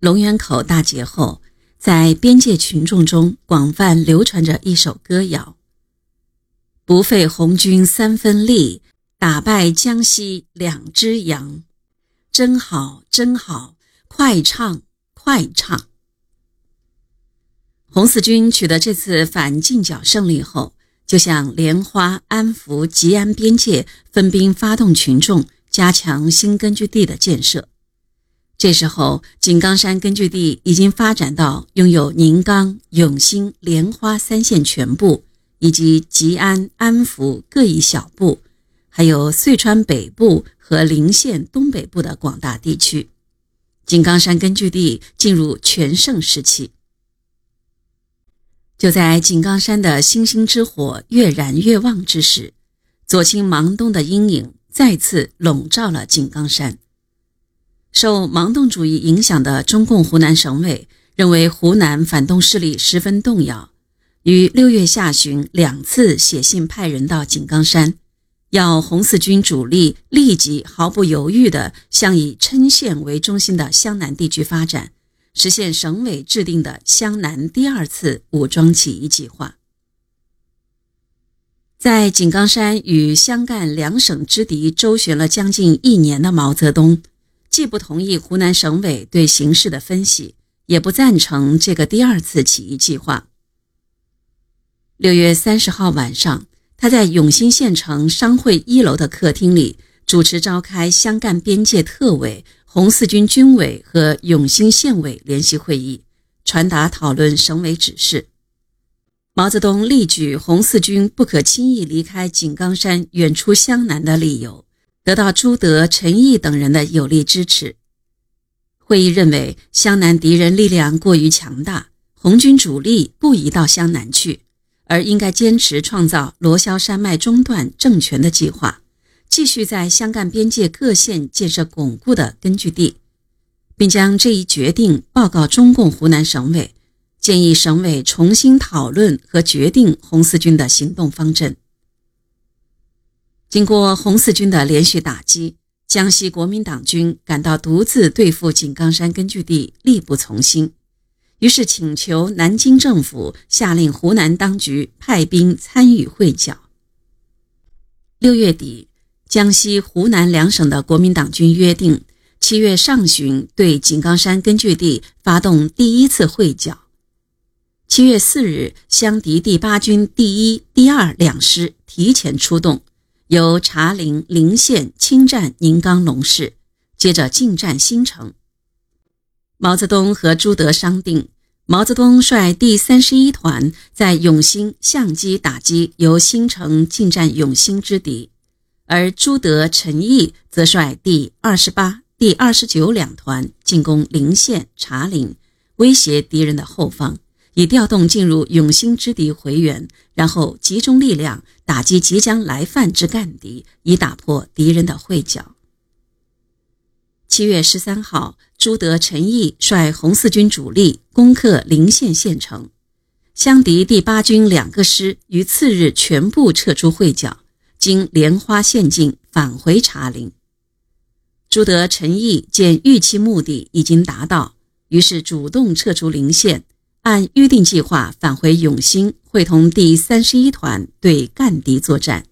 龙源口大捷后，在边界群众中广泛流传着一首歌谣：“不费红军三分力，打败江西两只羊，真好真好，快唱快唱。”红四军取得这次反进剿胜利后，就向莲花、安福、吉安边界分兵发动群众，加强新根据地的建设。这时候，井冈山根据地已经发展到拥有宁冈、永兴、莲花三县全部，以及吉安、安福各一小部，还有遂川北部和陵县东北部的广大地区。井冈山根据地进入全盛时期。就在井冈山的星星之火越燃越旺之时，左倾芒东的阴影再次笼罩了井冈山。受盲动主义影响的中共湖南省委认为湖南反动势力十分动摇，于六月下旬两次写信派人到井冈山，要红四军主力立即毫不犹豫地向以郴县为中心的湘南地区发展，实现省委制定的湘南第二次武装起义计划。在井冈山与湘赣两省之敌周旋了将近一年的毛泽东。既不同意湖南省委对形势的分析，也不赞成这个第二次起义计划。六月三十号晚上，他在永兴县城商会一楼的客厅里主持召开湘赣边界特委、红四军军委和永兴县委联席会议，传达讨论省委指示。毛泽东力举红四军不可轻易离开井冈山远出湘南的理由。得到朱德、陈毅等人的有力支持。会议认为，湘南敌人力量过于强大，红军主力不宜到湘南去，而应该坚持创造罗霄山脉中段政权的计划，继续在湘赣边界各县建设巩固的根据地，并将这一决定报告中共湖南省委，建议省委重新讨论和决定红四军的行动方针。经过红四军的连续打击，江西国民党军感到独自对付井冈山根据地力不从心，于是请求南京政府下令湖南当局派兵参与会剿。六月底，江西、湖南两省的国民党军约定七月上旬对井冈山根据地发动第一次会剿。七月四日，湘敌第八军第一、第二两师提前出动。由茶陵、陵县侵占宁冈龙市，接着进占新城。毛泽东和朱德商定，毛泽东率第三十一团在永兴相机打击由新城进占永兴之敌，而朱德、陈毅则率第二十八、第二十九两团进攻陵县、茶陵，威胁敌人的后方。以调动进入永兴之敌回援，然后集中力量打击即将来犯之干敌，以打破敌人的会剿。七月十三号，朱德、陈毅率红四军主力攻克陵县县城，湘敌第八军两个师于次日全部撤出会剿，经莲花县境返回茶陵。朱德、陈毅见预期目的已经达到，于是主动撤出陵县。按预定计划返回永兴，会同第三十一团对赣敌作战。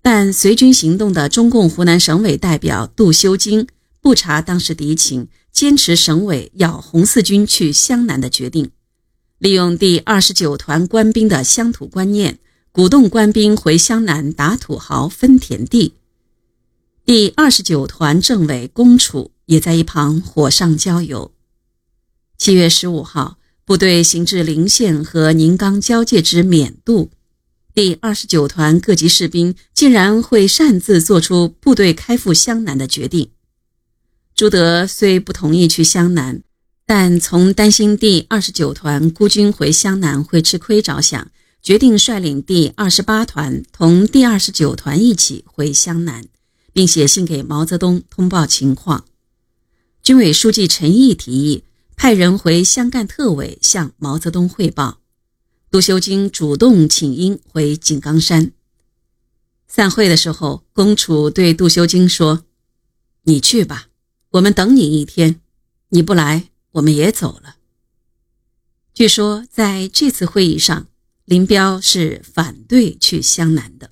但随军行动的中共湖南省委代表杜修经不察当时敌情，坚持省委要红四军去湘南的决定，利用第二十九团官兵的乡土观念，鼓动官兵回湘南打土豪分田地。第二十九团政委龚楚也在一旁火上浇油。七月十五号。部队行至陵县和宁冈交界之缅渡，第二十九团各级士兵竟然会擅自做出部队开赴湘南的决定。朱德虽不同意去湘南，但从担心第二十九团孤军回湘南会吃亏着想，决定率领第二十八团同第二十九团一起回湘南，并写信给毛泽东通报情况。军委书记陈毅提议。派人回湘赣特委向毛泽东汇报，杜修经主动请缨回井冈山。散会的时候，龚楚对杜修经说：“你去吧，我们等你一天。你不来，我们也走了。据说在这次会议上，林彪是反对去湘南的。